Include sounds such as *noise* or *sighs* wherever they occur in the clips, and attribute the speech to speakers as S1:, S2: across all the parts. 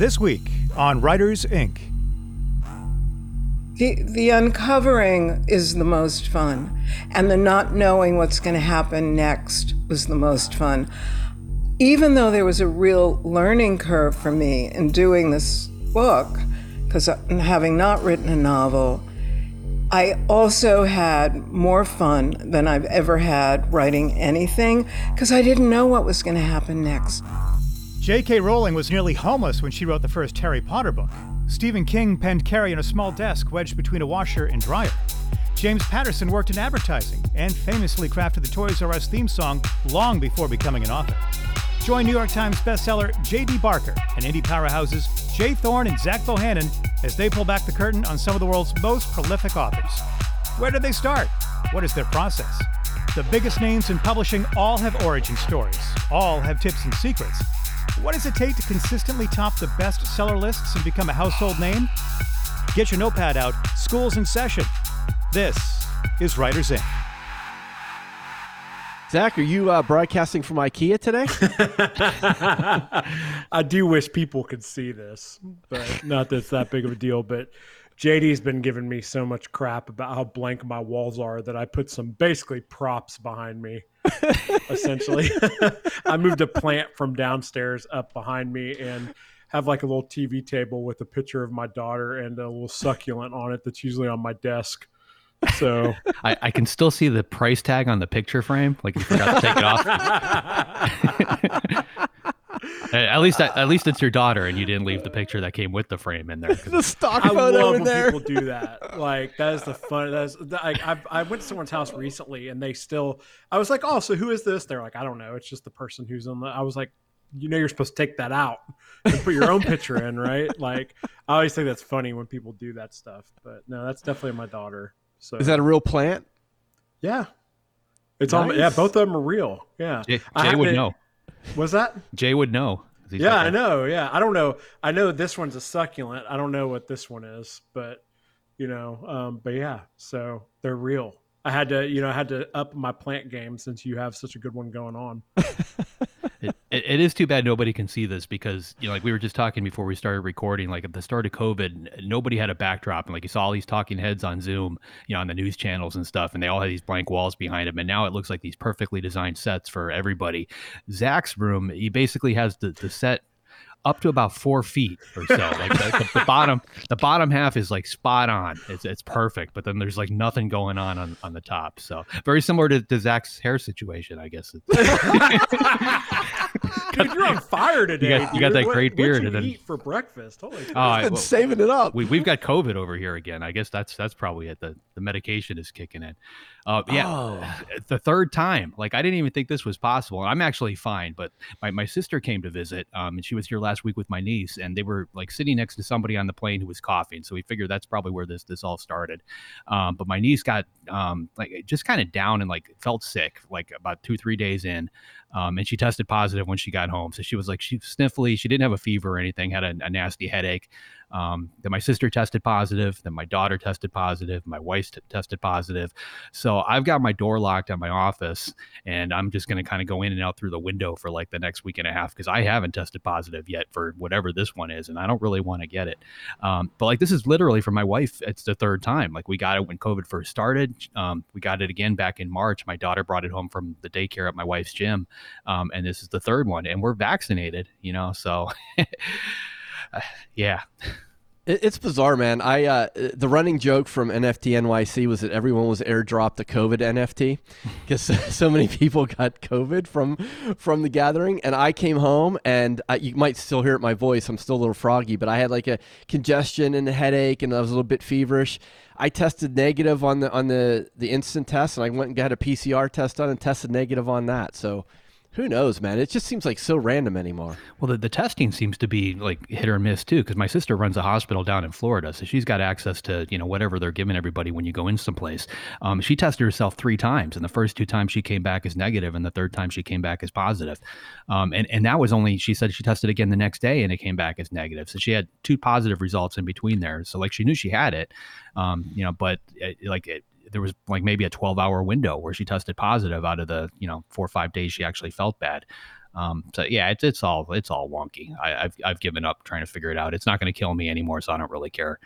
S1: This week on Writers Inc.
S2: The, the uncovering is the most fun, and the not knowing what's going to happen next was the most fun. Even though there was a real learning curve for me in doing this book, because uh, having not written a novel, I also had more fun than I've ever had writing anything because I didn't know what was going to happen next.
S1: J.K. Rowling was nearly homeless when she wrote the first Harry Potter book. Stephen King penned Carrie in a small desk wedged between a washer and dryer. James Patterson worked in advertising and famously crafted the Toys R Us theme song long before becoming an author. Join New York Times bestseller J.D. Barker and indie powerhouses J. Thorn and Zach Bohannon as they pull back the curtain on some of the world's most prolific authors. Where did they start? What is their process? The biggest names in publishing all have origin stories, all have tips and secrets. What does it take to consistently top the bestseller lists and become a household name? Get your notepad out, school's in session. This is Writers Inc.
S3: Zach, are you uh, broadcasting from IKEA today? *laughs* *laughs*
S4: I do wish people could see this, but not that it's that big of a deal. But JD's been giving me so much crap about how blank my walls are that I put some basically props behind me. *laughs* essentially, *laughs* I moved a plant from downstairs up behind me and have like a little TV table with a picture of my daughter and a little succulent on it that's usually on my desk. So *laughs*
S5: I, I, can still see the price tag on the picture frame. Like you forgot to take it off. *laughs* at least, at least it's your daughter, and you didn't leave the picture that came with the frame in there. *laughs*
S3: the stock
S4: I
S3: photo
S4: love
S3: in
S4: when
S3: there.
S4: people do that. Like that is the fun. That's like I, I went to someone's house recently, and they still. I was like, oh, so who is this? They're like, I don't know. It's just the person who's on the. I was like, you know, you're supposed to take that out and put your own picture in, right? Like I always think that's funny when people do that stuff. But no, that's definitely my daughter. So
S3: Is that a real plant?
S4: Yeah, it's all. Yeah, both of them are real. Yeah,
S5: Jay,
S4: I
S5: Jay
S4: have
S5: would
S4: to-
S5: know.
S4: Was that?
S5: Jay would know.
S4: Yeah, I know. Yeah, I don't know. I know this one's a succulent. I don't know what this one is, but you know, um, but yeah. So they're real. I had to, you know, I had to up my plant game since you have such a good one going on. *laughs*
S5: It, it, is too bad nobody can see this because you know like we were just talking before we started recording like at the start of covid nobody had a backdrop. And like you saw all these talking heads on zoom you know on the news channels and stuff and they all had these blank walls behind them. And now it looks like these perfectly designed sets for everybody. Zach's room he basically has the, the set up to about four feet or so like the, the, the bottom the bottom half is like spot on it's, it's perfect but then there's like nothing going on on, on the top so very similar to, to zach's hair situation i guess
S4: Dude, *laughs* you're on fire today.
S5: got- you got that
S4: What-
S5: great
S4: what'd
S5: beard
S4: you
S5: and then-
S4: eat for breakfast? Holy
S5: Oh, I-
S3: Been
S5: well,
S3: saving it up.
S5: we, we've got COVID over here again. I guess that's that's probably it. The the medication is kicking in. Uh, yeah,
S3: Oh. *sighs*
S5: the third time. Like I didn't even think this was possible. I'm actually fine, but my, my sister came to visit, um, and she was here last week with my niece, and they were like sitting next to somebody on the plane who was coughing. So we figured that's probably where this this all started. Um, but my niece got um, like just kind of down and like felt sick, like about two three days in. Um, and she tested positive when she got home. So she was like, she sniffly. She didn't have a fever or anything, had a, a nasty headache. Um, then my sister tested positive. Then my daughter tested positive. My wife t- tested positive. So I've got my door locked on my office, and I'm just going to kind of go in and out through the window for like the next week and a half because I haven't tested positive yet for whatever this one is, and I don't really want to get it. Um, but like this is literally for my wife. It's the third time. Like we got it when COVID first started. Um, we got it again back in March. My daughter brought it home from the daycare at my wife's gym, um, and this is the third one. And we're vaccinated, you know. So, *laughs* uh, yeah.
S3: It's bizarre, man. I uh, the running joke from NFT NYC was that everyone was airdropped a COVID NFT because *laughs* *laughs* so many people got COVID from from the gathering. And I came home, and I, you might still hear it my voice. I'm still a little froggy, but I had like a congestion and a headache, and I was a little bit feverish. I tested negative on the on the the instant test, and I went and got a PCR test done and tested negative on that. So. Who knows, man? It just seems like so random anymore.
S5: Well, the, the testing seems to be like hit or miss too, because my sister runs a hospital down in Florida, so she's got access to you know whatever they're giving everybody when you go in someplace. Um, she tested herself three times, and the first two times she came back as negative, and the third time she came back as positive. Um, and and that was only she said she tested again the next day, and it came back as negative. So she had two positive results in between there. So like she knew she had it, um, you know, but it, like it, there was like maybe a 12 hour window where she tested positive out of the you know four or five days she actually felt bad Um, so yeah, it's it's all it's all wonky. I, I've I've given up trying to figure it out. It's not going to kill me anymore, so I don't really care.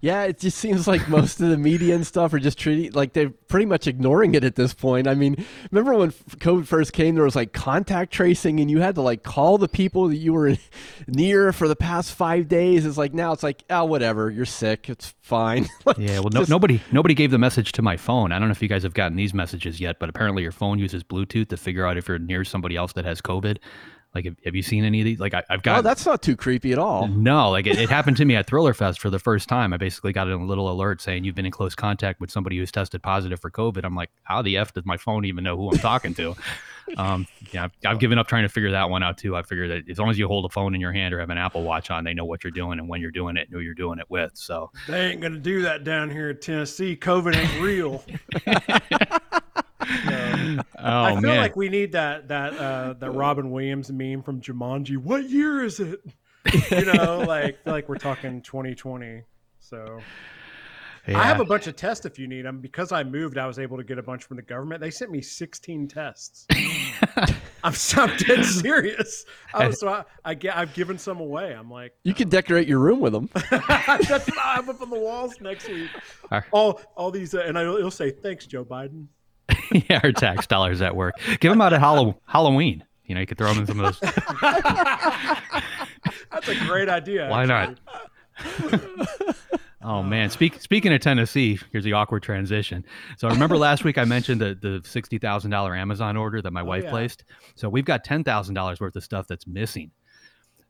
S3: Yeah, it just seems like most of the media and stuff are just treating like they're pretty much ignoring it at this point. I mean, remember when COVID first came, there was like contact tracing, and you had to like call the people that you were *laughs* near for the past five days. It's like now it's like, oh, whatever, you're sick, it's fine. *laughs*
S5: yeah, well, no, just, nobody nobody gave the message to my phone. I don't know if you guys have gotten these messages yet, but apparently your phone uses Bluetooth to figure out if you're near somebody else that has COVID. Like, have, have you seen any of these? Like, I, have got.
S3: Oh, that's not too creepy at all.
S5: No, like it, it happened to me at ThrillerFest for the first time. I basically got a little alert saying you've been in close contact with somebody who's tested positive for COVID. I'm like, how the f does my phone even know who I'm talking to? *laughs* um, yeah, I've, I've, given up trying to figure that one out too. I figure that as long as you hold a phone in your hand or have an Apple Watch on, they know what you're doing and when you're doing it and who you're doing it with. So
S4: they ain't gonna do that down here in Tennessee. COVID ain't real. *laughs* oh, I feel man. like we need that that uh, that Robin Williams meme from Jumanji. What year is it? You know, *laughs* like like we're talking 2020. So yeah. I have a bunch of tests if you need them. Because I moved, I was able to get a bunch from the government. They sent me 16 tests. *laughs* I'm, I'm dead serious. I was, so I, I get, I've given some away. I'm like,
S3: you can decorate your room with them. *laughs*
S4: That's what I have up on the walls next week. All all these, uh, and I, it'll say, "Thanks, Joe Biden." *laughs*
S5: yeah, our tax dollars at work. Give them out at Halloween. You know, you could throw them in some of those. *laughs*
S4: That's a great idea.
S5: Why actually. not? Oh man, Speak, speaking of Tennessee, here's the awkward transition. So I remember last week I mentioned the the sixty thousand dollar Amazon order that my oh, wife yeah. placed. So we've got ten thousand dollars worth of stuff that's missing.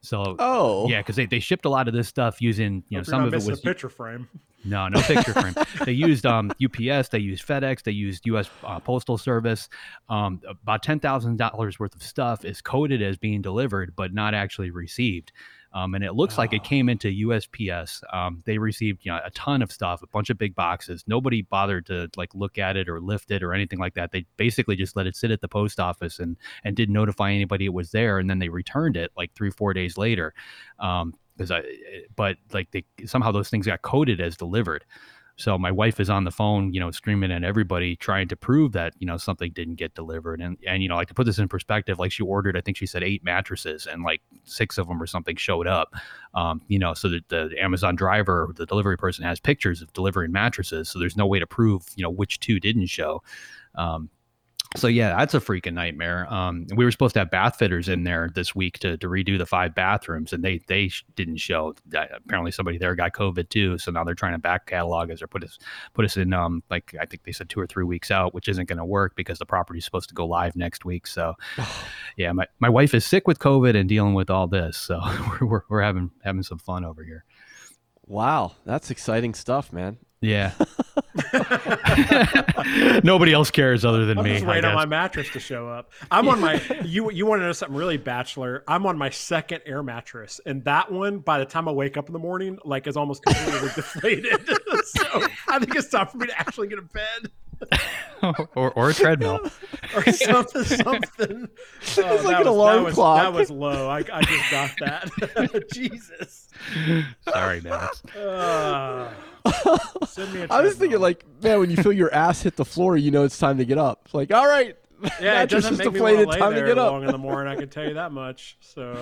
S5: So
S3: oh
S5: yeah, because they, they shipped a lot of this stuff using you know some of it was
S4: a picture frame.
S5: No, no picture *laughs* frame. They used um, UPS, they used FedEx, they used U.S. Uh, Postal Service. Um, about ten thousand dollars worth of stuff is coded as being delivered, but not actually received. Um, and it looks oh. like it ah. came into USPS. Um, they received you know a ton of stuff, a bunch of big boxes. Nobody bothered to like look at it or lift it or anything like that. They basically just let it sit at the post office and and didn't notify anybody it was there. And then they returned it like three four days later. Um, because I, but like they somehow those things got coded as delivered. So my wife is on the phone, you know, screaming at everybody, trying to prove that you know something didn't get delivered. And and you know, like to put this in perspective, like she ordered, I think she said eight mattresses, and like six of them or something showed up. Um, you know, so that the Amazon driver, the delivery person, has pictures of delivering mattresses. So there's no way to prove you know which two didn't show. Um, so yeah, that's a freaking nightmare. Um, we were supposed to have bath fitters in there this week to, to redo the five bathrooms, and they they didn't show. Apparently, somebody there got COVID too, so now they're trying to back catalog us or put us put us in um like I think they said two or three weeks out, which isn't going to work because the property is supposed to go live next week. So *sighs* yeah, my, my wife is sick with COVID and dealing with all this, so *laughs* we're, we're, we're having having some fun over here.
S3: Wow, that's exciting stuff, man.
S5: Yeah. *laughs* *laughs* Nobody else cares other than me.
S4: I'm
S5: me.
S4: Just waiting on my mattress to show up. I'm on my you you want to know something really bachelor? I'm on my second air mattress, and that one by the time I wake up in the morning, like is almost completely *laughs* deflated. *laughs* so I think it's time for me to actually get a bed.
S5: Or, or a treadmill *laughs*
S4: or something something *laughs*
S3: oh, it's like an was, alarm
S4: that was,
S3: clock
S4: that was low I, I just got that *laughs* jesus
S5: sorry man uh,
S3: I was thinking, like, man, when you feel your ass hit the floor, you know it's time to get up. It's like, all right,
S4: yeah, it doesn't make me want to lay time there to get up. long in the morning. I can tell you that much. So.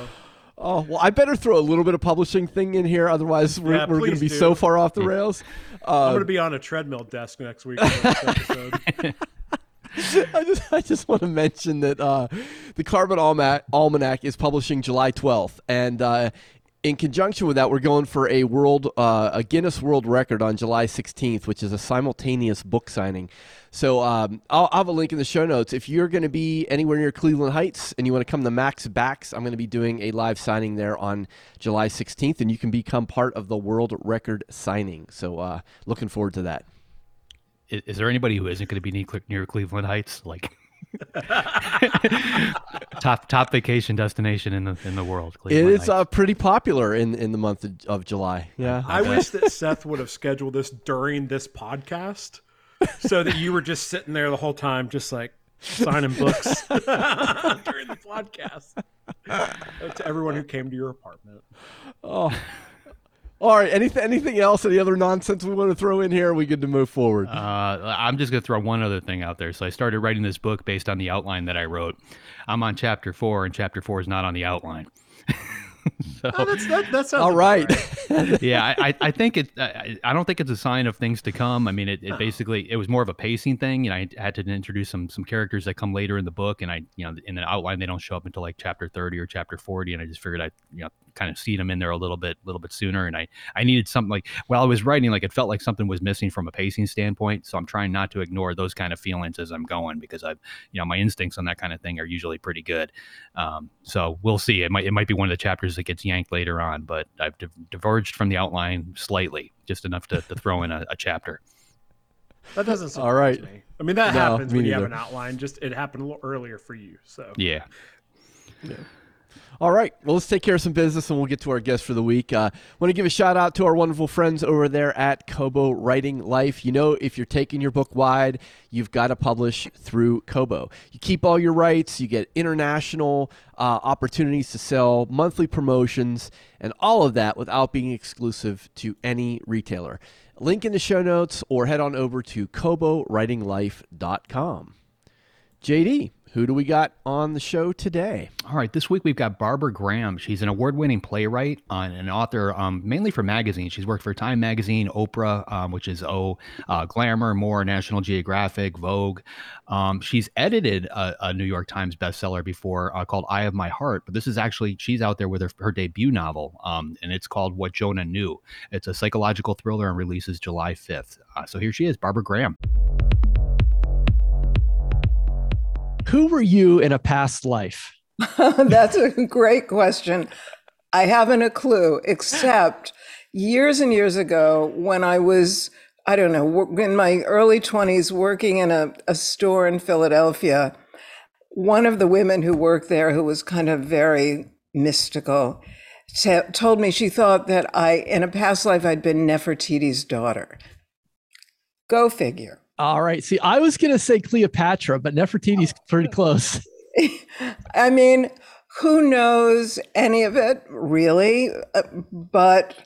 S3: Oh well, I better throw a little bit of publishing thing in here, otherwise we're, yeah, we're going to be do. so far off the rails.
S4: Uh, I'm going to be on a treadmill desk next week. *laughs* *laughs* I
S3: just I just want to mention that uh, the Carbon Almanac, Almanac is publishing July 12th, and uh, in conjunction with that, we're going for a world, uh, a Guinness World Record on July 16th, which is a simultaneous book signing. So um, I'll, I'll, have a link in the show notes. If you're going to be anywhere near Cleveland Heights and you want to come to Mac's Backs, I'm going to be doing a live signing there on July 16th, and you can become part of the world record signing. So uh, looking forward to that.
S5: Is, is there anybody who isn't going to be near Cleveland Heights? Like. Top top vacation destination in the in the world.
S3: Cleveland it is uh, pretty popular in in the month of, of July. Yeah,
S4: I, I wish that Seth would have scheduled this during this podcast, so that you were just sitting there the whole time, just like signing books *laughs* during the podcast to everyone who came to your apartment.
S3: Oh. All right. Anything anything else? Any other nonsense we want to throw in here? Are we good to move forward?
S5: Uh, I'm just gonna throw one other thing out there. So I started writing this book based on the outline that I wrote. I'm on chapter four, and chapter four is not on the outline. *laughs* *laughs*
S4: so, oh, that's, that, that sounds
S3: all right. *laughs*
S5: yeah, I, I think it. I, I don't think it's a sign of things to come. I mean, it, it basically it was more of a pacing thing. You know, I had to introduce some some characters that come later in the book, and I you know in the outline they don't show up until like chapter thirty or chapter forty, and I just figured I you know kind of see them in there a little bit, a little bit sooner. And I, I needed something like while I was writing, like it felt like something was missing from a pacing standpoint. So I'm trying not to ignore those kind of feelings as I'm going because I've, you know, my instincts on that kind of thing are usually pretty good. Um, so we'll see. It might, it might be one of the chapters that gets yanked later on, but I've diverged from the outline slightly, just enough to, to throw in a, a chapter.
S4: That doesn't surprise All right. me. I mean, that no, happens when you have an outline. Just it happened a little earlier for you. So
S5: yeah.
S3: Yeah. All right. Well, let's take care of some business and we'll get to our guest for the week. Uh, want to give a shout out to our wonderful friends over there at Kobo Writing Life. You know, if you're taking your book wide, you've got to publish through Kobo. You keep all your rights, you get international uh, opportunities to sell, monthly promotions, and all of that without being exclusive to any retailer. Link in the show notes or head on over to KoboWritingLife.com. JD, who do we got on the show today?
S5: All right, this week we've got Barbara Graham. She's an award-winning playwright and an author, um, mainly for magazines. She's worked for Time Magazine, Oprah, um, which is O, uh, Glamour, More, National Geographic, Vogue. Um, she's edited a, a, New York Times bestseller before uh, called "Eye of My Heart," but this is actually she's out there with her, her debut novel, um, and it's called "What Jonah Knew." It's a psychological thriller and releases July fifth. Uh, so here she is, Barbara Graham.
S6: Who were you in a past life? *laughs*
S2: That's a great question. I haven't a clue, except years and years ago when I was, I don't know, in my early 20s working in a, a store in Philadelphia. One of the women who worked there, who was kind of very mystical, t- told me she thought that I, in a past life, I'd been Nefertiti's daughter. Go figure.
S6: All right. See, I was going to say Cleopatra, but Nefertiti's pretty close. *laughs* *laughs*
S2: I mean, who knows any of it really? Uh, but,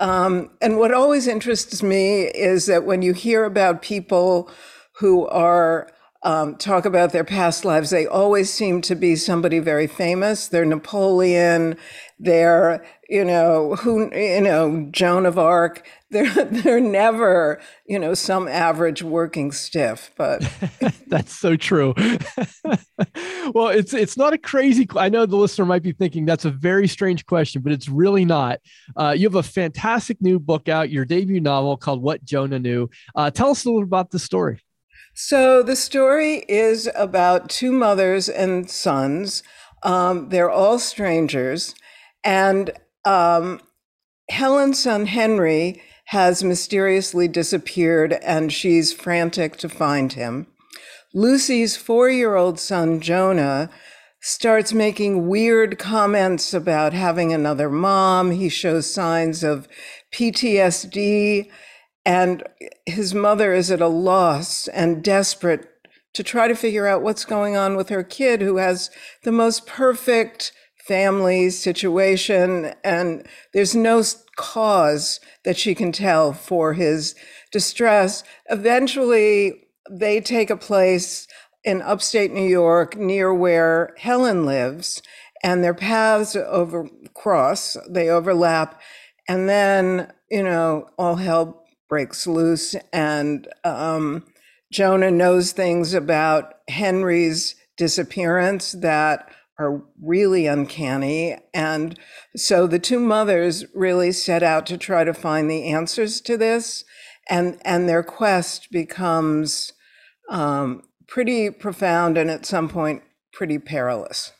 S2: um, and what always interests me is that when you hear about people who are um, talk about their past lives, they always seem to be somebody very famous. They're Napoleon, they're, you know, who, you know, Joan of Arc. *laughs* They're, they're never, you know, some average working stiff, but *laughs*
S6: that's so true. *laughs* well, it's, it's not a crazy, I know the listener might be thinking that's a very strange question, but it's really not. Uh, you have a fantastic new book out, your debut novel called What Jonah Knew. Uh, tell us a little about the story.
S2: So the story is about two mothers and sons. Um, they're all strangers. And um, Helen's son Henry has mysteriously disappeared, and she's frantic to find him. Lucy's four year old son, Jonah, starts making weird comments about having another mom. He shows signs of PTSD and his mother is at a loss and desperate to try to figure out what's going on with her kid who has the most perfect family situation. And there's no cause that she can tell for his distress. Eventually, they take a place in upstate New York near where Helen lives, and their paths over cross, they overlap. And then, you know, all hell breaks loose, and um, Jonah knows things about Henry's disappearance that are really uncanny. And so the two mothers really set out to try to find the answers to this, and, and their quest becomes um, pretty profound and at some point pretty perilous.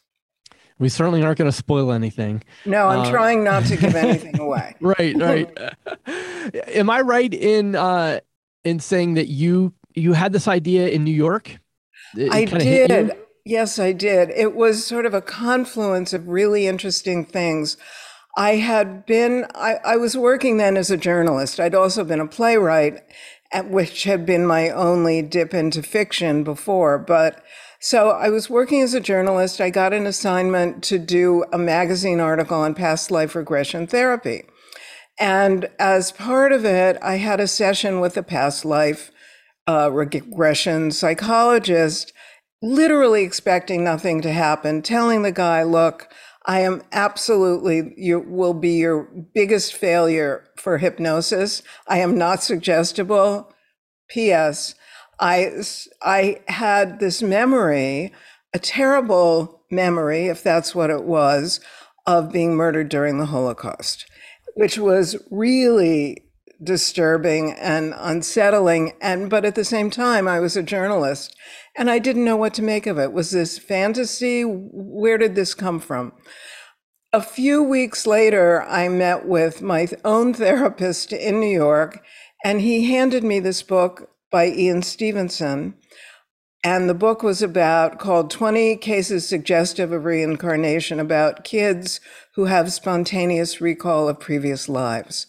S6: We certainly aren't going to spoil anything.
S2: No, I'm uh, trying not to give anything *laughs* away.
S6: right, right. *laughs* Am I right in uh, in saying that you you had this idea in New York?
S2: It I did. Yes, I did. It was sort of a confluence of really interesting things. I had been, I, I was working then as a journalist. I'd also been a playwright, which had been my only dip into fiction before. But so I was working as a journalist. I got an assignment to do a magazine article on past life regression therapy. And as part of it, I had a session with a past life uh, regression psychologist, literally expecting nothing to happen, telling the guy, look, I am absolutely, you will be your biggest failure for hypnosis. I am not suggestible. P.S. I, I had this memory, a terrible memory, if that's what it was, of being murdered during the Holocaust, which was really disturbing and unsettling. And, but at the same time, I was a journalist and I didn't know what to make of it. Was this fantasy? Where did this come from? A few weeks later, I met with my own therapist in New York, and he handed me this book by Ian Stevenson. And the book was about called 20 Cases Suggestive of Reincarnation about kids who have spontaneous recall of previous lives.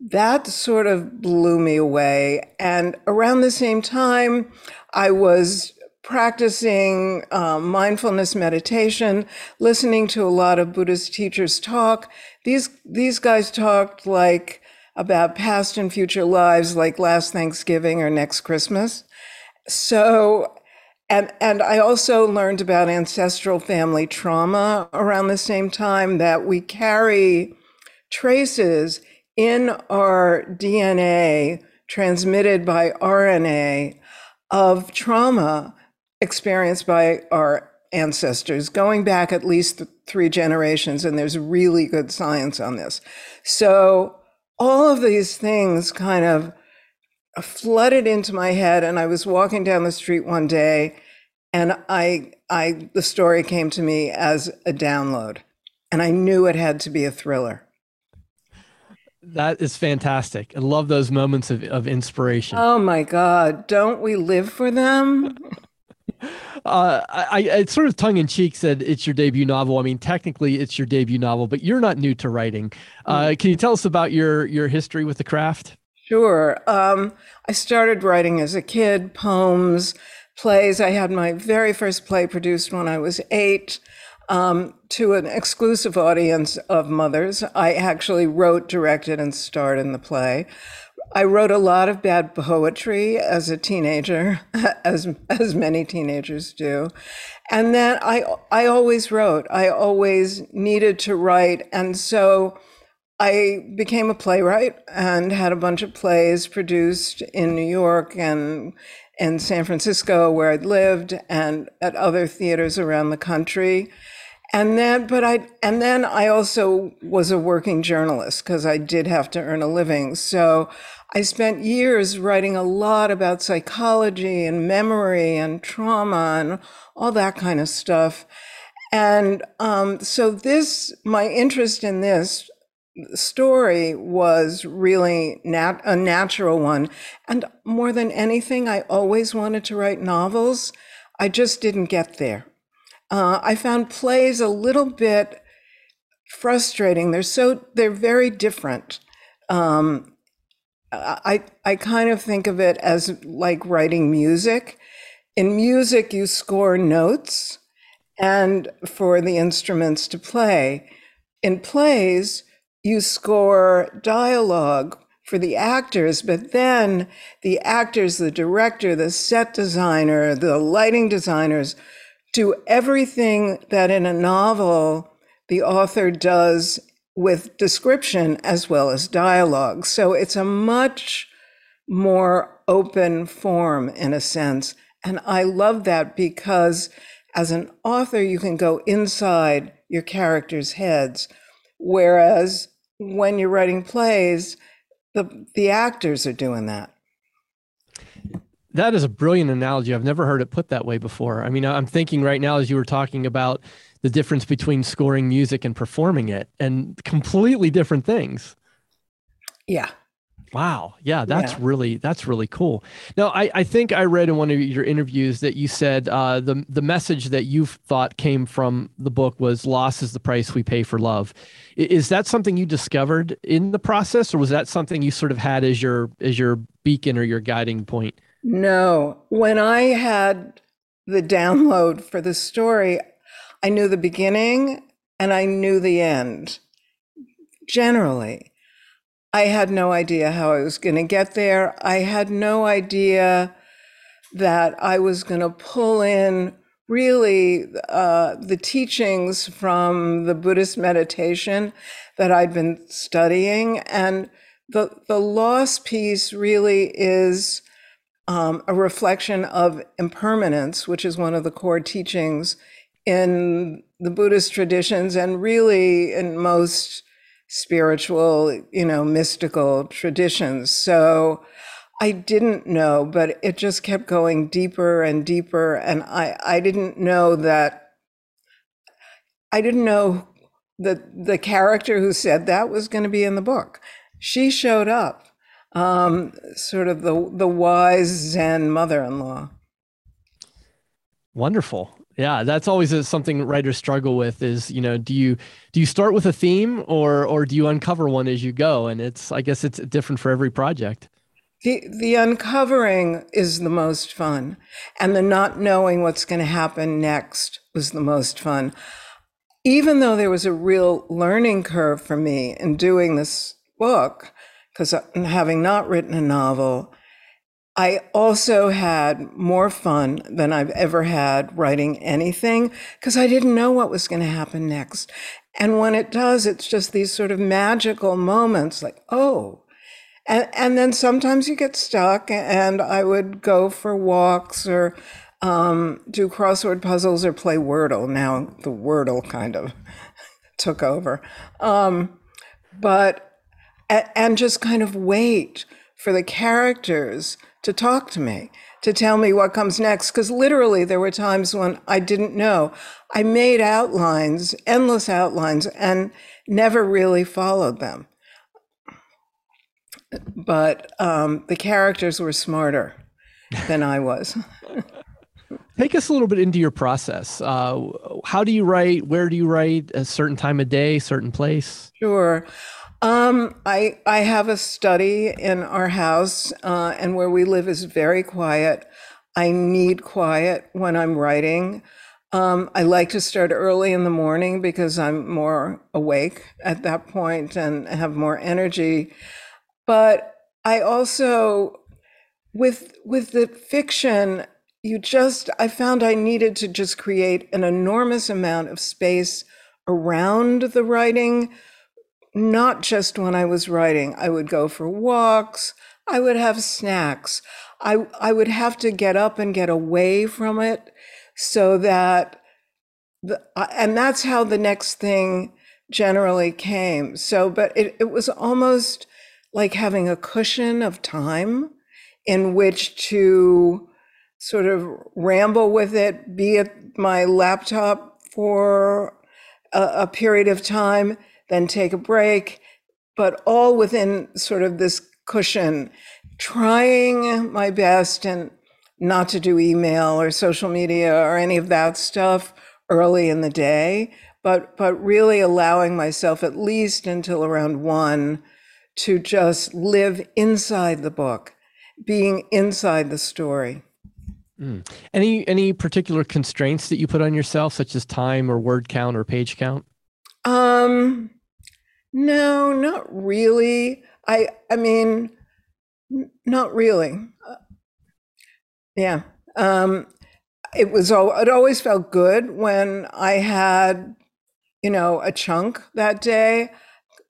S2: That sort of blew me away. And around the same time, I was practicing um, mindfulness meditation, listening to a lot of Buddhist teachers talk. These these guys talked like about past and future lives, like last Thanksgiving or next Christmas. So, and and I also learned about ancestral family trauma around the same time that we carry traces in our DNA transmitted by RNA of trauma experienced by our ancestors going back at least three generations, and there's really good science on this. So, all of these things kind of uh, flooded into my head, and I was walking down the street one day, and I, I, the story came to me as a download, and I knew it had to be a thriller.
S6: That is fantastic. I love those moments of, of inspiration.
S2: Oh my God. Don't we live for them? *laughs*
S6: uh, I, I sort of tongue in cheek said it's your debut novel. I mean, technically it's your debut novel, but you're not new to writing. Uh, mm. can you tell us about your your history with the craft?
S2: Sure. Um, I started writing as a kid, poems, plays. I had my very first play produced when I was eight um, to an exclusive audience of mothers. I actually wrote, directed, and starred in the play. I wrote a lot of bad poetry as a teenager, *laughs* as as many teenagers do. And then I I always wrote. I always needed to write. And so I became a playwright and had a bunch of plays produced in New York and in San Francisco where I'd lived and at other theaters around the country and then but i and then i also was a working journalist because i did have to earn a living. So i spent years writing a lot about psychology and memory and trauma and all that kind of stuff. And um, so this my interest in this story was really nat- a natural one. And more than anything i always wanted to write novels. I just didn't get there uh, I found plays a little bit frustrating. They're so they're very different. Um, I I kind of think of it as like writing music. In music, you score notes, and for the instruments to play. In plays, you score dialogue for the actors, but then the actors, the director, the set designer, the lighting designers do everything that in a novel the author does with description as well as dialogue. So it's a much more open form in a sense. And I love that because as an author, you can go inside your characters' heads. Whereas when you're writing plays, the, the actors are doing that.
S6: That is a brilliant analogy. I've never heard it put that way before. I mean, I'm thinking right now as you were talking about the difference between scoring music and performing it and completely different things.
S2: Yeah.
S6: Wow. Yeah, that's yeah. really that's really cool. Now, I, I think I read in one of your interviews that you said uh, the the message that you thought came from the book was "loss is the price we pay for love." Is that something you discovered in the process, or was that something you sort of had as your as your beacon or your guiding point?
S2: No. When I had the download for the story, I knew the beginning and I knew the end, generally. I had no idea how I was going to get there. I had no idea that I was going to pull in really uh, the teachings from the Buddhist meditation that I'd been studying. And the, the loss piece really is um, a reflection of impermanence, which is one of the core teachings in the Buddhist traditions and really in most spiritual, you know, mystical traditions. So I didn't know, but it just kept going deeper and deeper. And I, I didn't know that, I didn't know that the character who said that was going to be in the book. She showed up, um, sort of the, the wise Zen mother in law.
S6: Wonderful. Yeah, that's always a, something writers struggle with is, you know, do you do you start with a theme or or do you uncover one as you go? And it's I guess it's different for every project.
S2: The the uncovering is the most fun, and the not knowing what's going to happen next was the most fun. Even though there was a real learning curve for me in doing this book, because having not written a novel, I also had more fun than I've ever had writing anything because I didn't know what was going to happen next. And when it does, it's just these sort of magical moments like, oh, and, and then sometimes you get stuck, and I would go for walks or um, do crossword puzzles or play Wordle. Now the Wordle kind of *laughs* took over. Um, but, and just kind of wait for the characters to talk to me, to tell me what comes next. Because literally, there were times when I didn't know. I made outlines, endless outlines, and never really followed them but um, the characters were smarter than I was. *laughs*
S6: Take us a little bit into your process. Uh, how do you write? Where do you write? A certain time of day, certain place?
S2: Sure. Um, I I have a study in our house, uh, and where we live is very quiet. I need quiet when I'm writing. Um, I like to start early in the morning because I'm more awake at that point and have more energy. But I also, with with the fiction, you just I found I needed to just create an enormous amount of space around the writing, not just when I was writing. I would go for walks. I would have snacks. I I would have to get up and get away from it so that the and that's how the next thing generally came. So, but it, it was almost like having a cushion of time in which to sort of ramble with it, be at my laptop for a, a period of time, then take a break, but all within sort of this cushion, trying my best and not to do email or social media or any of that stuff early in the day, but but really allowing myself at least until around one to just live inside the book, being inside the story.
S6: Mm. Any any particular constraints that you put on yourself, such as time or word count or page count?
S2: Um, no, not really. I I mean, not really. Uh, yeah. Um, it was all. It always felt good when I had, you know, a chunk that day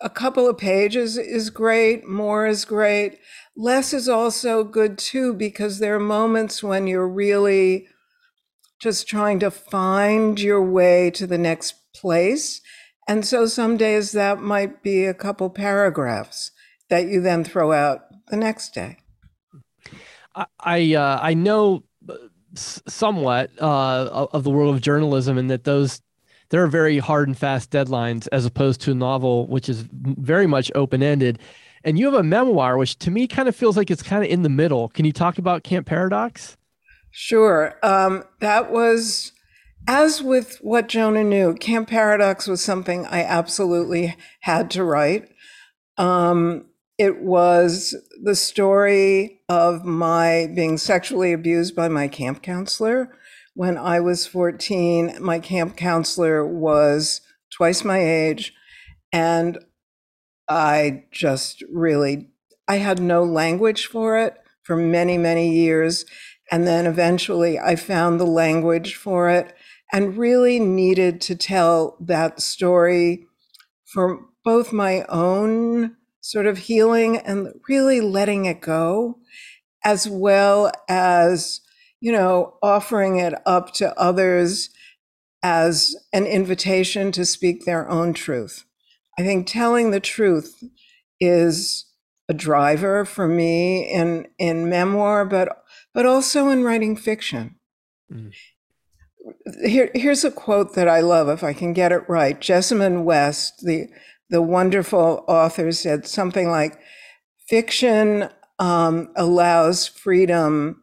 S2: a couple of pages is great, more is great. Less is also good too, because there are moments when you're really just trying to find your way to the next place. And so some days that might be a couple paragraphs that you then throw out the next day.
S6: I I, uh, I know uh, somewhat uh, of the world of journalism, and that those there are very hard and fast deadlines as opposed to a novel, which is very much open ended. And you have a memoir, which to me kind of feels like it's kind of in the middle. Can you talk about Camp Paradox?
S2: Sure. Um, that was, as with What Jonah Knew, Camp Paradox was something I absolutely had to write. Um, it was the story of my being sexually abused by my camp counselor when I was 14, my camp counselor was twice my age. And I just really I had no language for it for many many years and then eventually I found the language for it and really needed to tell that story for both my own sort of healing and really letting it go as well as you know offering it up to others as an invitation to speak their own truth. I think telling the truth is a driver for me in in memoir, but but also in writing fiction. Mm. Here, here's a quote that I love, if I can get it right. Jessamyn West, the the wonderful author, said something like, "Fiction um, allows freedom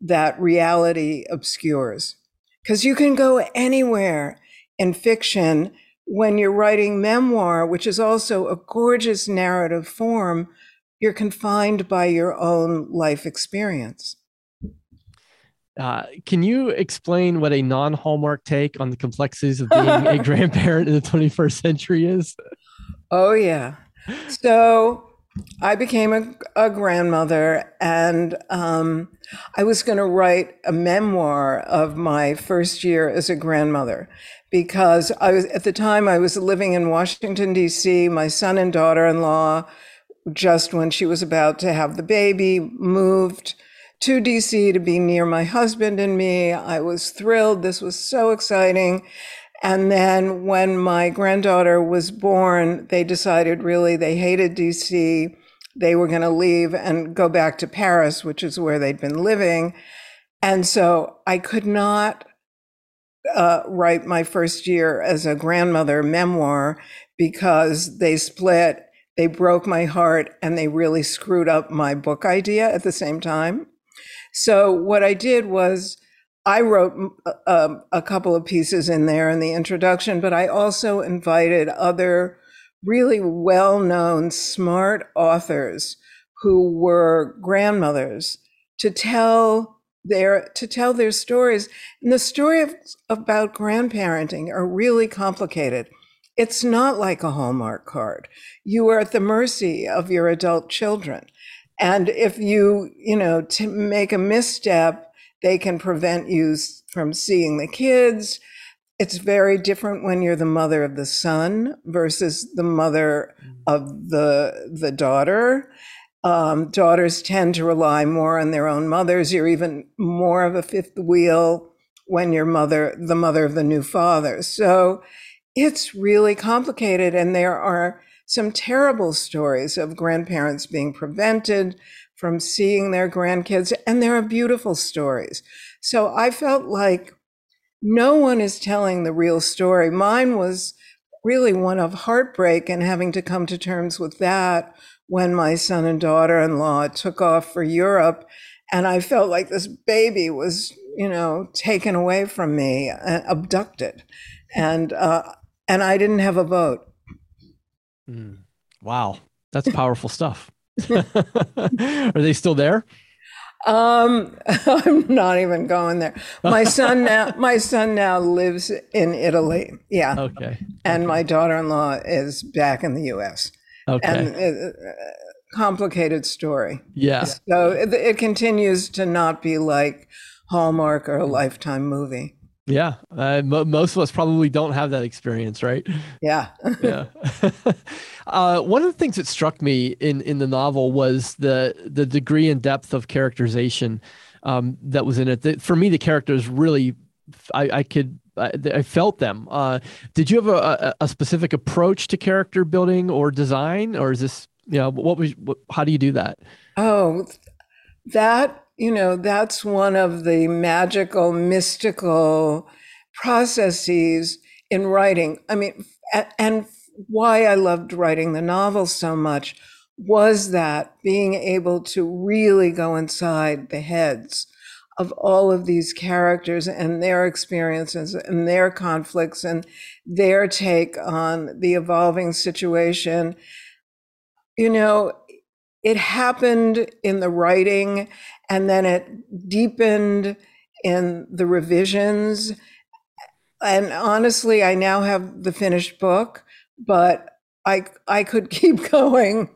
S2: that reality obscures." because you can go anywhere in fiction when you're writing memoir, which is also a gorgeous narrative form, you're confined by your own life experience.
S6: Uh, can you explain what a non Hallmark take on the complexities of being a *laughs* grandparent in the 21st century is?
S2: Oh, yeah. So I became a, a grandmother, and um, I was going to write a memoir of my first year as a grandmother because I was at the time I was living in Washington D.C. My son and daughter-in-law, just when she was about to have the baby, moved to DC to be near my husband and me. I was thrilled. This was so exciting. And then when my granddaughter was born, they decided really they hated DC. They were going to leave and go back to Paris, which is where they'd been living. And so I could not uh, write my first year as a grandmother memoir because they split, they broke my heart, and they really screwed up my book idea at the same time. So what I did was I wrote a, uh, um, a couple of pieces in there in the introduction, but I also invited other really well known, smart authors who were grandmothers to tell their to tell their stories. And the story of, about grandparenting are really complicated. It's not like a hallmark card. You are at the mercy of your adult children and if you you know to make a misstep they can prevent you from seeing the kids. It's very different when you're the mother of the son versus the mother mm. of the the daughter. Um, daughters tend to rely more on their own mothers. You're even more of a fifth wheel when you're mother, the mother of the new father. So it's really complicated, and there are some terrible stories of grandparents being prevented from seeing their grandkids, and there are beautiful stories. So I felt like no one is telling the real story. Mine was really one of heartbreak and having to come to terms with that when my son and daughter in law took off for Europe. And I felt like this baby was, you know, taken away from me, uh, abducted. And, uh, and I didn't have a vote.
S6: Mm. Wow. That's powerful stuff. *laughs* Are they still there?
S2: Um, *laughs* I'm not even going there. My son now, *laughs* my son now lives in Italy. Yeah.
S6: Okay.
S2: And
S6: okay.
S2: my daughter-in-law is back in the U.S.
S6: Okay.
S2: And uh, complicated story.
S6: Yeah.
S2: So it, it continues to not be like Hallmark or a Lifetime movie.
S6: Yeah, uh, most of us probably don't have that experience, right?
S2: Yeah,
S6: yeah. *laughs* uh, one of the things that struck me in in the novel was the the degree and depth of characterization um, that was in it. The, for me, the characters really, I, I could. I, I felt them. Uh, did you have a, a, a, specific approach to character building or design, or is this, you know, what was, what, how do you do that?
S2: Oh, that you know, that's one of the magical, mystical processes in writing. I mean, and why I loved writing the novel so much was that being able to really go inside the heads of all of these characters and their experiences and their conflicts and their take on the evolving situation. You know, it happened in the writing and then it deepened in the revisions. And honestly, I now have the finished book, but I I could *laughs* keep going,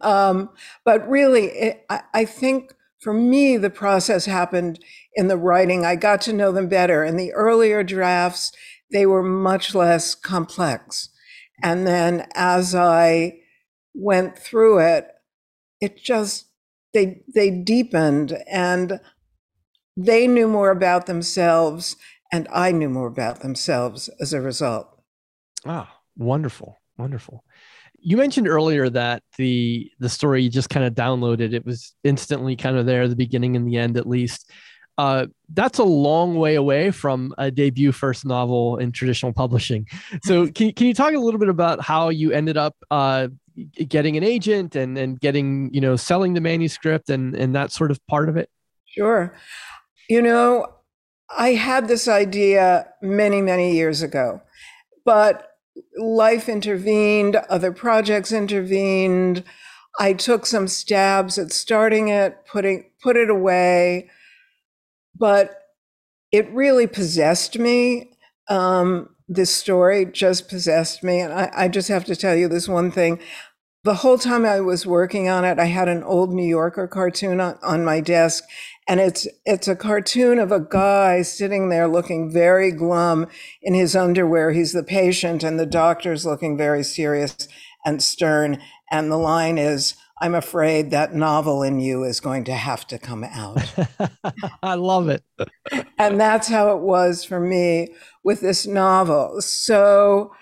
S2: um, but really, it, I, I think for me the process happened in the writing. I got to know them better. In the earlier drafts, they were much less complex, and then as I went through it, it just they they deepened and they knew more about themselves and I knew more about themselves as a result.
S6: Ah, wonderful, wonderful. You mentioned earlier that the the story you just kind of downloaded. It was instantly kind of there, the beginning and the end, at least. Uh, that's a long way away from a debut first novel in traditional publishing. So, *laughs* can, can you talk a little bit about how you ended up uh, getting an agent and and getting you know selling the manuscript and and that sort of part of it?
S2: Sure. You know, I had this idea many many years ago, but life intervened, other projects intervened. I took some stabs at starting it, putting put it away, but it really possessed me. Um, this story just possessed me, and I, I just have to tell you this one thing. The whole time I was working on it, I had an old New Yorker cartoon on, on my desk, and it's it's a cartoon of a guy sitting there looking very glum in his underwear. He's the patient, and the doctor's looking very serious and stern. And the line is, "I'm afraid that novel in you is going to have to come out." *laughs*
S6: I love it.
S2: and that's how it was for me with this novel. So,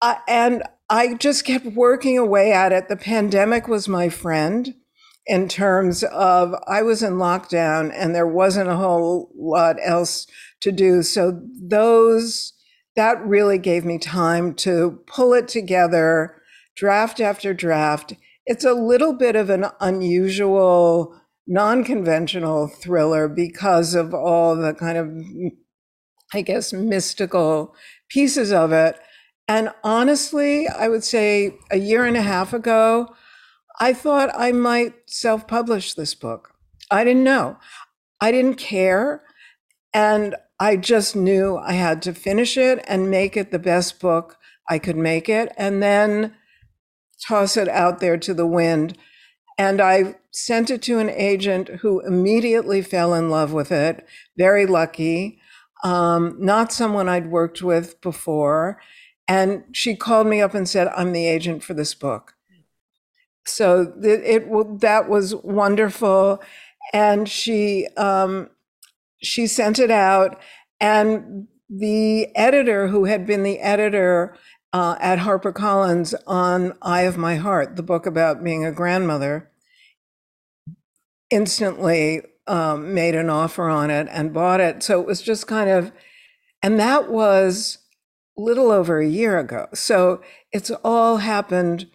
S2: uh, and I just kept working away at it. The pandemic was my friend in terms of I was in lockdown and there wasn't a whole lot else to do. So those that really gave me time to pull it together, draft after draft. It's a little bit of an unusual, non-conventional thriller because of all the kind of I guess mystical pieces of it. And honestly, I would say a year and a half ago, I thought I might self publish this book. I didn't know. I didn't care. And I just knew I had to finish it and make it the best book I could make it, and then toss it out there to the wind. And I sent it to an agent who immediately fell in love with it. Very lucky. Um, not someone I'd worked with before. And she called me up and said, I'm the agent for this book so it, it that was wonderful and she um, she sent it out and the editor who had been the editor uh, at HarperCollins on Eye of My Heart, the book about being a grandmother, instantly um, made an offer on it and bought it. So it was just kind of, and that was little over a year ago. So it's all happened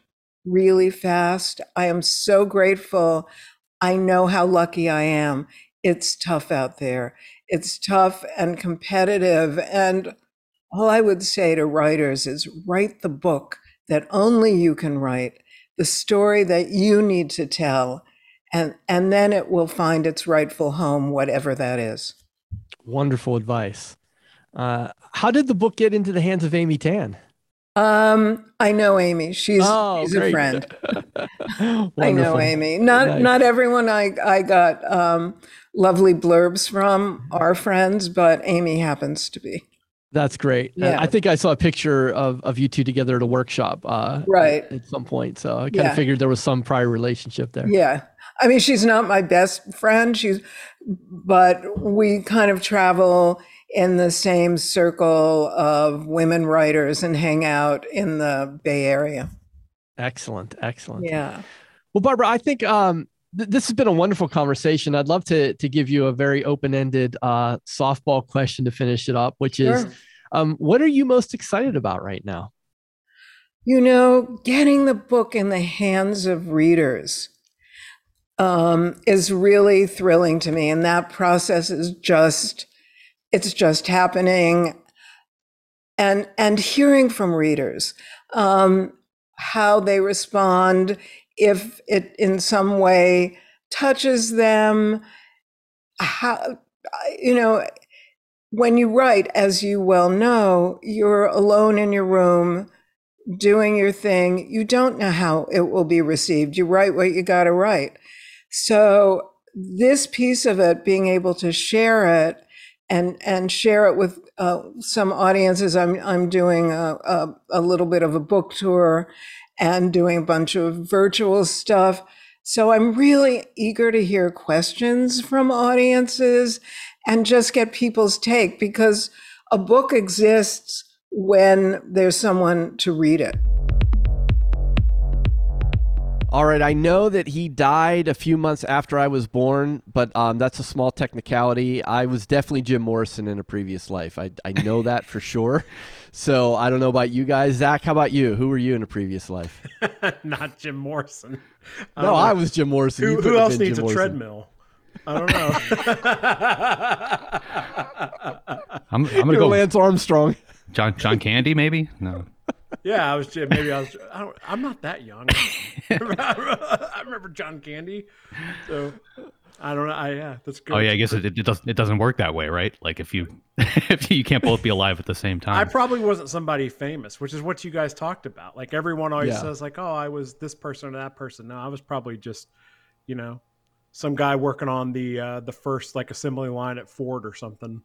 S2: really fast. I am so grateful. I know how lucky I am. It's tough out there. It's tough and competitive. And all I would say to writers is write the book that only you can write, the story that you need to tell, and, and then it will find its rightful home, whatever that is.
S6: Wonderful advice. Uh, how did the book get into the hands of Amy Tan?
S2: Um, I know Amy. She's oh, she's great. a friend. *laughs* I know Amy. Not nice. not everyone I I got um, lovely blurbs from are friends, but Amy happens to be.
S6: That's great. Yeah. I think I saw a picture of, of you two together at a workshop uh,
S2: right
S6: at, at some point. So I kind yeah. of figured there was some prior relationship there.
S2: Yeah. I mean, she's not my best friend. She's, but we kind of travel in the same circle of women writers and hang out in the Bay Area.
S6: Excellent, excellent.
S2: Yeah.
S6: Well, Barbara, I think um, th- this has been a wonderful conversation. I'd love to to give you a very open ended uh, softball question to finish it up, which sure. is, um, what are you most excited about right now?
S2: You know, getting the book in the hands of readers um, is really thrilling to me, and that process is just it's just happening and and hearing from readers um, how they respond if it in some way touches them how you know when you write as you well know you're alone in your room doing your thing, you don't know how it will be received. You write what you got to write. So this piece of it, being able to share it and and share it with uh, some audiences. I'm I'm doing a, a, a little bit of a book tour and doing a bunch of virtual stuff. So I'm really eager to hear questions from audiences and just get people's take because a book exists when there's someone to read it.
S3: All right, I know that he died a few months after I was born, but um, that's a small technicality. I was definitely Jim Morrison in a previous life. I, I know that for sure. So I don't know about you guys. Zach, how about you? Who were you in a previous life? *laughs*
S4: Not Jim Morrison.
S3: No, I was Jim Morrison.
S4: Who, who else needs
S3: Jim
S4: a
S3: Morrison.
S4: treadmill? I don't know. *laughs*
S5: I'm, I'm gonna
S3: You're
S5: go
S3: Lance Armstrong.
S5: John John Candy, maybe. No,
S4: yeah, I was. Jim- Maybe I was. I don't, I'm not that young. *laughs* *laughs* I remember John Candy. So I don't know. I yeah, that's good.
S5: oh yeah, I guess it, it doesn't it doesn't work that way, right? Like if you if you can't both be alive at the same time.
S4: I probably wasn't somebody famous, which is what you guys talked about. Like everyone always
S3: Yeah.
S4: says, like, "Oh, I was this person or that person." No, I was probably just, you know, some guy working on the uh, the first like assembly line at Ford or something.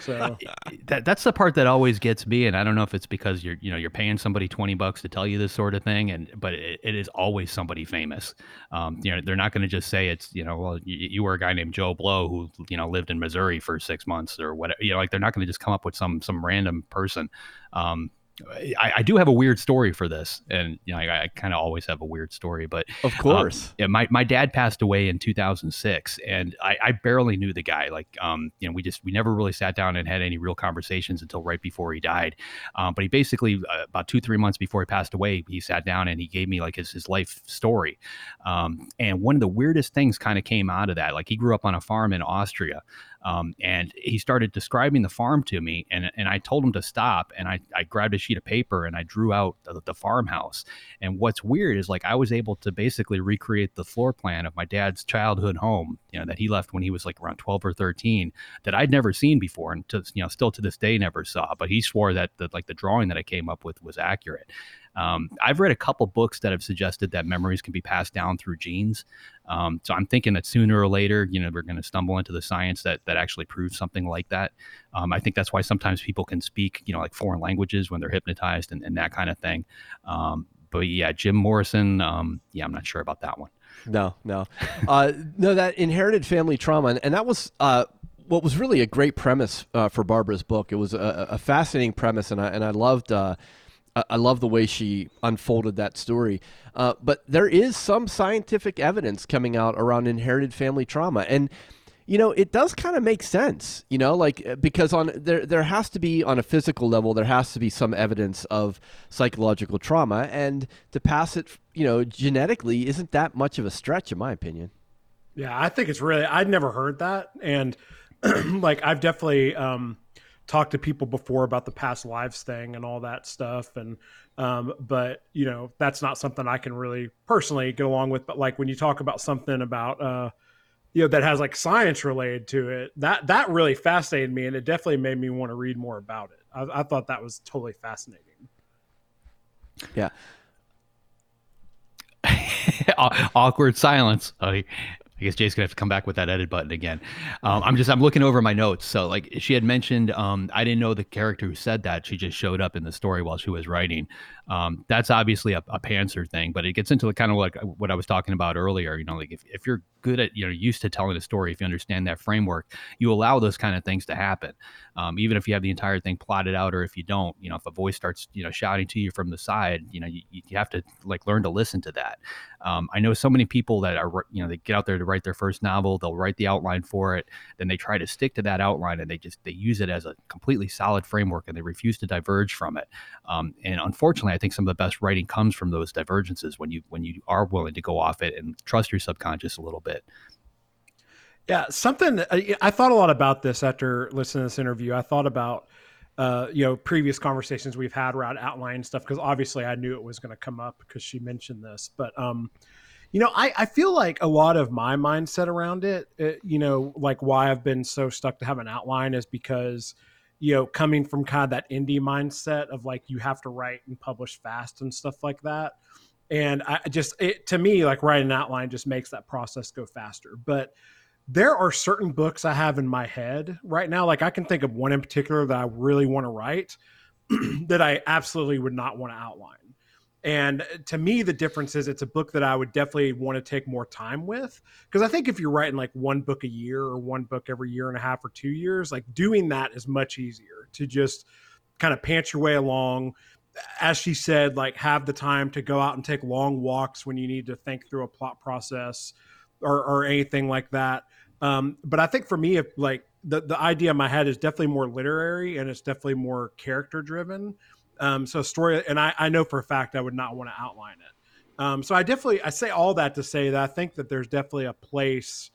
S4: So *laughs*
S5: that that's the part that always gets me, and I don't know if it's because you're you know you're paying somebody twenty bucks to tell you this sort of thing, and but it, it is always somebody famous. Um, you know they're not going to just say it's you know well you, you were a guy named Joe Blow who you know lived in Missouri for six months or whatever. You know like they're not going to just come up with some some random person. Um, I, I do have a weird story for this, and you know I, I kind of always have a weird story, but
S3: Of
S5: um,
S3: course.
S5: yeah, my, my dad passed away in 2006, and I, I barely knew the guy. Like, um, you know, we just we never really sat down and had any real conversations until right before he died. Um, but he basically uh, about two three months before he passed away, he sat down and he gave me like his his life story. Um, and one of the weirdest things kind of came out of that. Like, he grew up on a farm in Austria. Um, and he started describing the farm to me, and, and I told him to stop. And I, I grabbed a sheet of paper and I drew out the, the farmhouse. And what's weird is like I was able to basically recreate the floor plan of my dad's childhood home, you know, that he left when he was like around 12 or 13 that I'd never seen before and to, you know, still to this day never saw. But he swore that the, like the drawing that I came up with was accurate. Um, I've read a couple books that have suggested that memories can be passed down through genes. Um, so I'm thinking that sooner or later, you know, we're going to stumble into the science that that actually proves something like that. Um, I think that's why sometimes people can speak, you know, like foreign languages when they're hypnotized and, and that kind of thing. Um, but yeah, Jim Morrison, um, yeah, I'm not sure about that one.
S3: No, no, uh, no. That inherited family trauma, and, and that was uh, what was really a great premise uh, for Barbara's book. It was a, a fascinating premise, and I and I loved. Uh, I love the way she unfolded that story. Uh, but there is some scientific evidence coming out around inherited family trauma, and you know it does kind of make sense. You know, like uh, because on there there has to be on a physical level there has to be some evidence of psychological trauma, and to pass it, you know, genetically isn't that much of a stretch, in my opinion.
S4: Yeah, I think it's really. I'd never heard that, and *clears throat* like I've definitely um, talked to people before about the past lives thing and all that stuff, and um, but you know that's not something I can really personally get along with. But like when you talk about something about uh, you know that has like science related to it, that that really fascinated me, and it definitely made me want to read more about it. I, I thought that was totally fascinating.
S3: Yeah. *laughs*
S5: awkward silence. Oh, I guess Jay's gonna have to come back with that edit button again. Um, I'm just I'm looking over my notes. So like she had mentioned, um, I didn't know the character who said that. She just showed up in the story while she was writing. Um, that's obviously a, a pantser thing, but it gets into the kind of like what I was talking about earlier. You know, like if, if you're good at you know used to telling a story, if you understand that framework, you allow those kind of things to happen. Um, even if you have the entire thing plotted out, or if you don't, you know, if a voice starts you know shouting to you from the side, you know, you, you have to like learn to listen to that. Um, I know so many people that are, you know, they get out there to write their first novel, they'll write the outline for it, then they try to stick to that outline and they just they use it as a completely solid framework and they refuse to diverge from it. Um, and unfortunately, think some of the best writing comes from those divergences when you when you are willing to go off it and trust your subconscious a little bit.
S4: Yeah, something I, I thought a lot about this after listening to this interview. I thought about uh, you know previous conversations we've had around outline stuff because obviously I knew it was going to come up because she mentioned this. But um, you know, I, I feel like a lot of my mindset around it, it, you know, like why I've been so stuck to have an outline is because you know, coming from kind of that indie mindset of like you have to write and publish fast and stuff like that. And I just, it, to me, like writing an outline just makes that process go faster. But there are certain books I have in my head right now. Like I can think of one in particular that I really want to write *clears throat* that I absolutely would not want to outline. And to me, the difference is it's a book that I would definitely want to take more time with. Because I think if you're writing like one book a year or one book every year and a half or two years, like doing that is much easier to just kind of pant your way along. As she said, like have the time to go out and take long walks when you need to think through a plot process or, or anything like that. Um, but I think for me, if like the, the idea in my head is definitely more literary and it's definitely more character driven. Um, so story, and I, I know for a fact I would not want to outline it. Um, so I definitely I say all that to say that I think that there's definitely a place,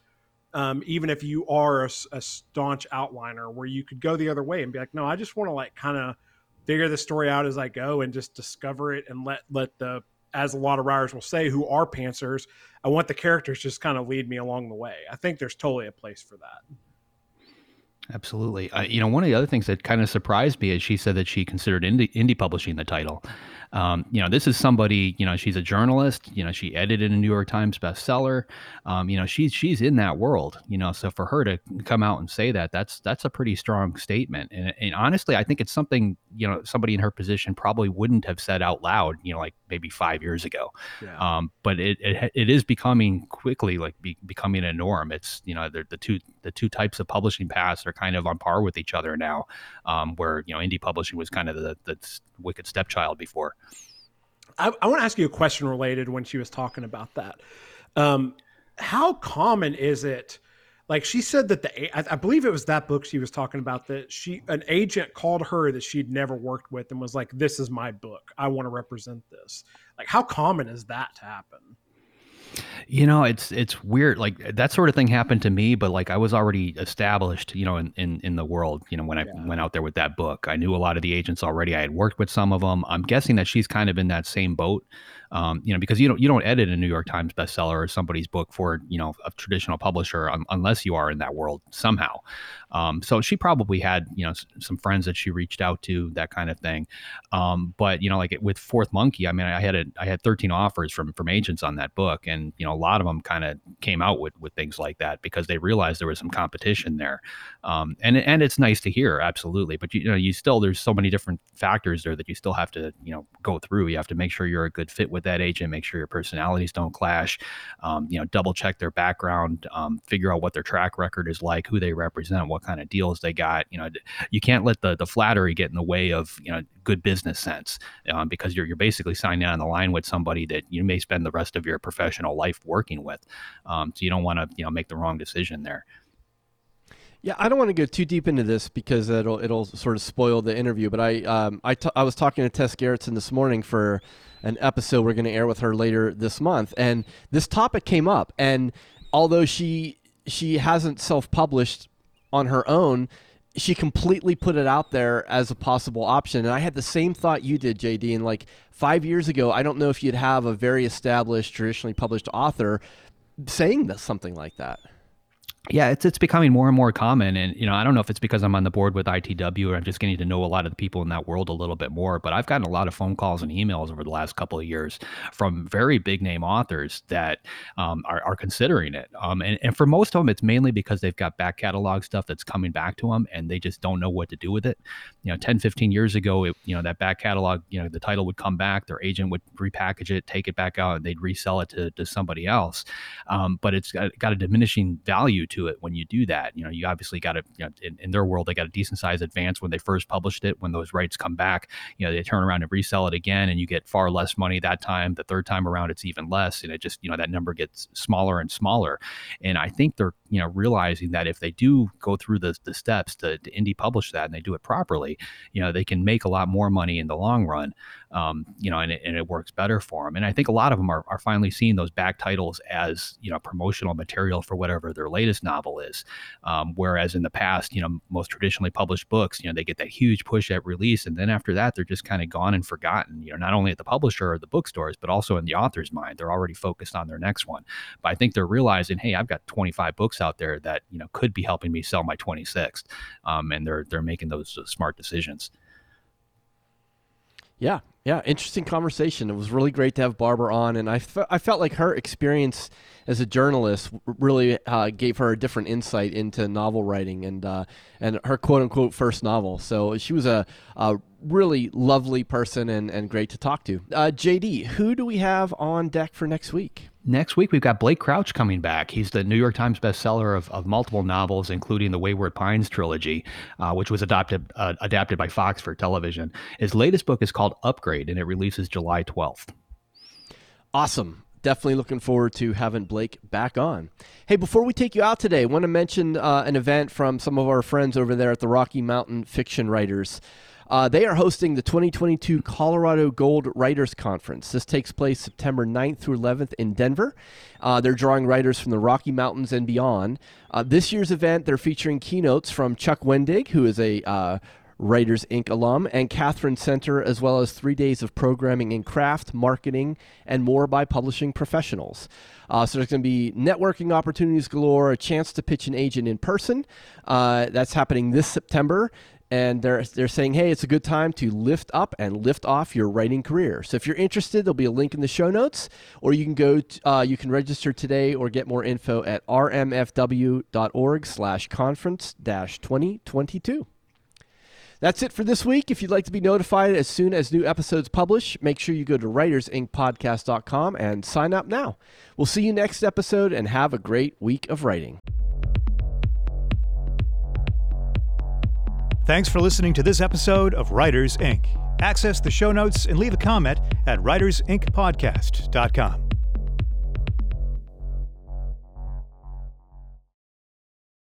S4: um, even if you are a, a, staunch outliner, where you could go the other way and be like, no, I just want to like kind of figure the story out as I go and just discover it and let let the as a lot of writers will say who are pantsers, I want the characters just kind of lead me along the way. I think there's totally a place for that.
S5: Absolutely. Uh, you know, one of the other things that kind of surprised me is she said that she considered indie, indie publishing the title. Um, you know, this is somebody, you know, she's a journalist, you know, she edited a New York Times bestseller. Um, you know, she's she's in that world, you know, so for her to come out and say that, that's that's a pretty strong statement. And, and honestly, I think it's something, you know, somebody in her position probably wouldn't have said out loud, you know, like maybe five years ago. Yeah. Um, but it, it, it is becoming quickly like be, becoming a norm. It's, you know, the two the two types of publishing paths are kind of on par with each other now, um, where, you know, indie publishing was kind of the, the wicked stepchild before.
S4: I, I want to ask you a question related when she was talking about that. Um, how common is it? Like she said that the I, I believe it was that book she was talking about that she an agent called her that she'd never worked with and was like, "This is my book. I want to represent this." Like, how common is that to happen?
S5: You know, it's it's weird. Like that sort of thing happened to me, but like I was already established, you know, in in, in the world. You know, when I yeah. went out there with that book, I knew a lot of the agents already. I had worked with some of them. I'm guessing that she's kind of in that same boat um, you know, because you don't you don't edit a New York Times bestseller or somebody's book for you know a traditional publisher um, unless you are in that world somehow. Um, so she probably had you know s- some friends that she reached out to that kind of thing. Um, but you know, like with Fourth Monkey, I mean, I had a I had 13 offers from from agents on that book, and you know, a lot of them kind of came out with with things like that because they realized there was some competition there. Um, and and it's nice to hear, absolutely. But you, you know, you still there's so many different factors there that you still have to you know go through. You have to make sure you're a good fit with that agent, make sure your personalities don't clash, um, you know, double check their background, um, figure out what their track record is like, who they represent, what kind of deals they got. You know, you can't let the the flattery get in the way of you know good business sense um, because you're you're basically signing on the line with somebody that you may spend the rest of your professional life working with. Um, so you don't want to you know make the wrong decision there.
S3: Yeah, I don't want to go too deep into this because it'll it'll sort of spoil the interview. But I um, I, t- I was talking to Tess Gerritsen this morning for an episode we're going to air with her later this month, and this topic came up. And although she she hasn't self published on her own, she completely put it out there as a possible option. And I had the same thought you did, JD. And like five years ago, I don't know if you'd have a very established, traditionally published author saying something like that
S5: yeah, it's it's becoming more and more common, and you know, I don't know if it's because I'm on the board with ITW or I'm just getting to know a lot of the people in that world a little bit more. But I've gotten a lot of phone calls and emails over the last couple of years from very big name authors that um, are, are considering it. Um, and, and for most of them, it's mainly because they've got back catalog stuff that's coming back to them, and they just don't know what to do with it. You know, 10, 15 years ago, it, you know, that back catalog, you know, the title would come back, their agent would repackage it, take it back out, and they'd resell it to, to somebody else. Um, but it's got, got a diminishing value to it when you do that. You know, you obviously got to, you know, in, in, their world, they got a decent size advance when they first published it. When those rights come back, you know, they turn around and resell it again, and you get far less money that time. The third time around, it's even less, and it just, you know, that number gets smaller and smaller. And I think they're, you know, realizing that if they do go through the, the steps to, to indie publish that and they do it properly, you know, they can make a lot more money in the long run um, you know, and it, and it works better for them. And I think a lot of them are, are finally seeing those back titles as, you know, promotional material for whatever their latest novel is. Um, whereas in the past, you know, most traditionally published books, you know, they get that huge push at release, and then after that, they're just kind of gone and forgotten. You know, not only at the publisher or the bookstores, but also in the author's mind. They're already focused on their next one. But I think they're realizing, hey, I've got 25 books out there that you know could be helping me sell my 26th, um, and they're they're making those uh, smart decisions.
S3: Yeah, yeah, interesting conversation. It was really great to have Barbara on, and I, fe- I felt like her experience as a journalist really uh, gave her a different insight into novel writing and uh, and her quote unquote first novel. So she was a, a really lovely person and, and great to talk to. Uh, JD, who do we have on deck for next week?
S5: Next week, we've got Blake Crouch coming back. He's the New York Times bestseller of, of multiple novels, including the Wayward Pines trilogy, uh, which was adopted, uh, adapted by Fox for television. His latest book is called Upgrade, and it releases July 12th.
S3: Awesome definitely looking forward to having Blake back on. Hey, before we take you out today, I want to mention uh, an event from some of our friends over there at the Rocky Mountain Fiction Writers. Uh, they are hosting the 2022 Colorado Gold Writers Conference. This takes place September 9th through 11th in Denver. Uh, they're drawing writers from the Rocky Mountains and beyond. Uh, this year's event, they're featuring keynotes from Chuck Wendig, who is a uh, Writers Ink alum, and Katherine Center, as well as three days of programming in craft, marketing, and more by publishing professionals. Uh, so there's going to be networking opportunities galore, a chance to pitch an agent in person. Uh, that's happening this September and they're they're saying, hey, it's a good time to lift up and lift off your writing career. So if you're interested, there'll be a link in the show notes, or you can go, to, uh, you can register today or get more info at rmfw.org/conference-2022. That's it for this week. If you'd like to be notified as soon as new episodes publish, make sure you go to writersinkpodcast.com and sign up now. We'll see you next episode and have a great week of writing.
S1: Thanks for listening to this episode of Writers Ink Access the show notes and leave a comment at writersinkpodcast.com.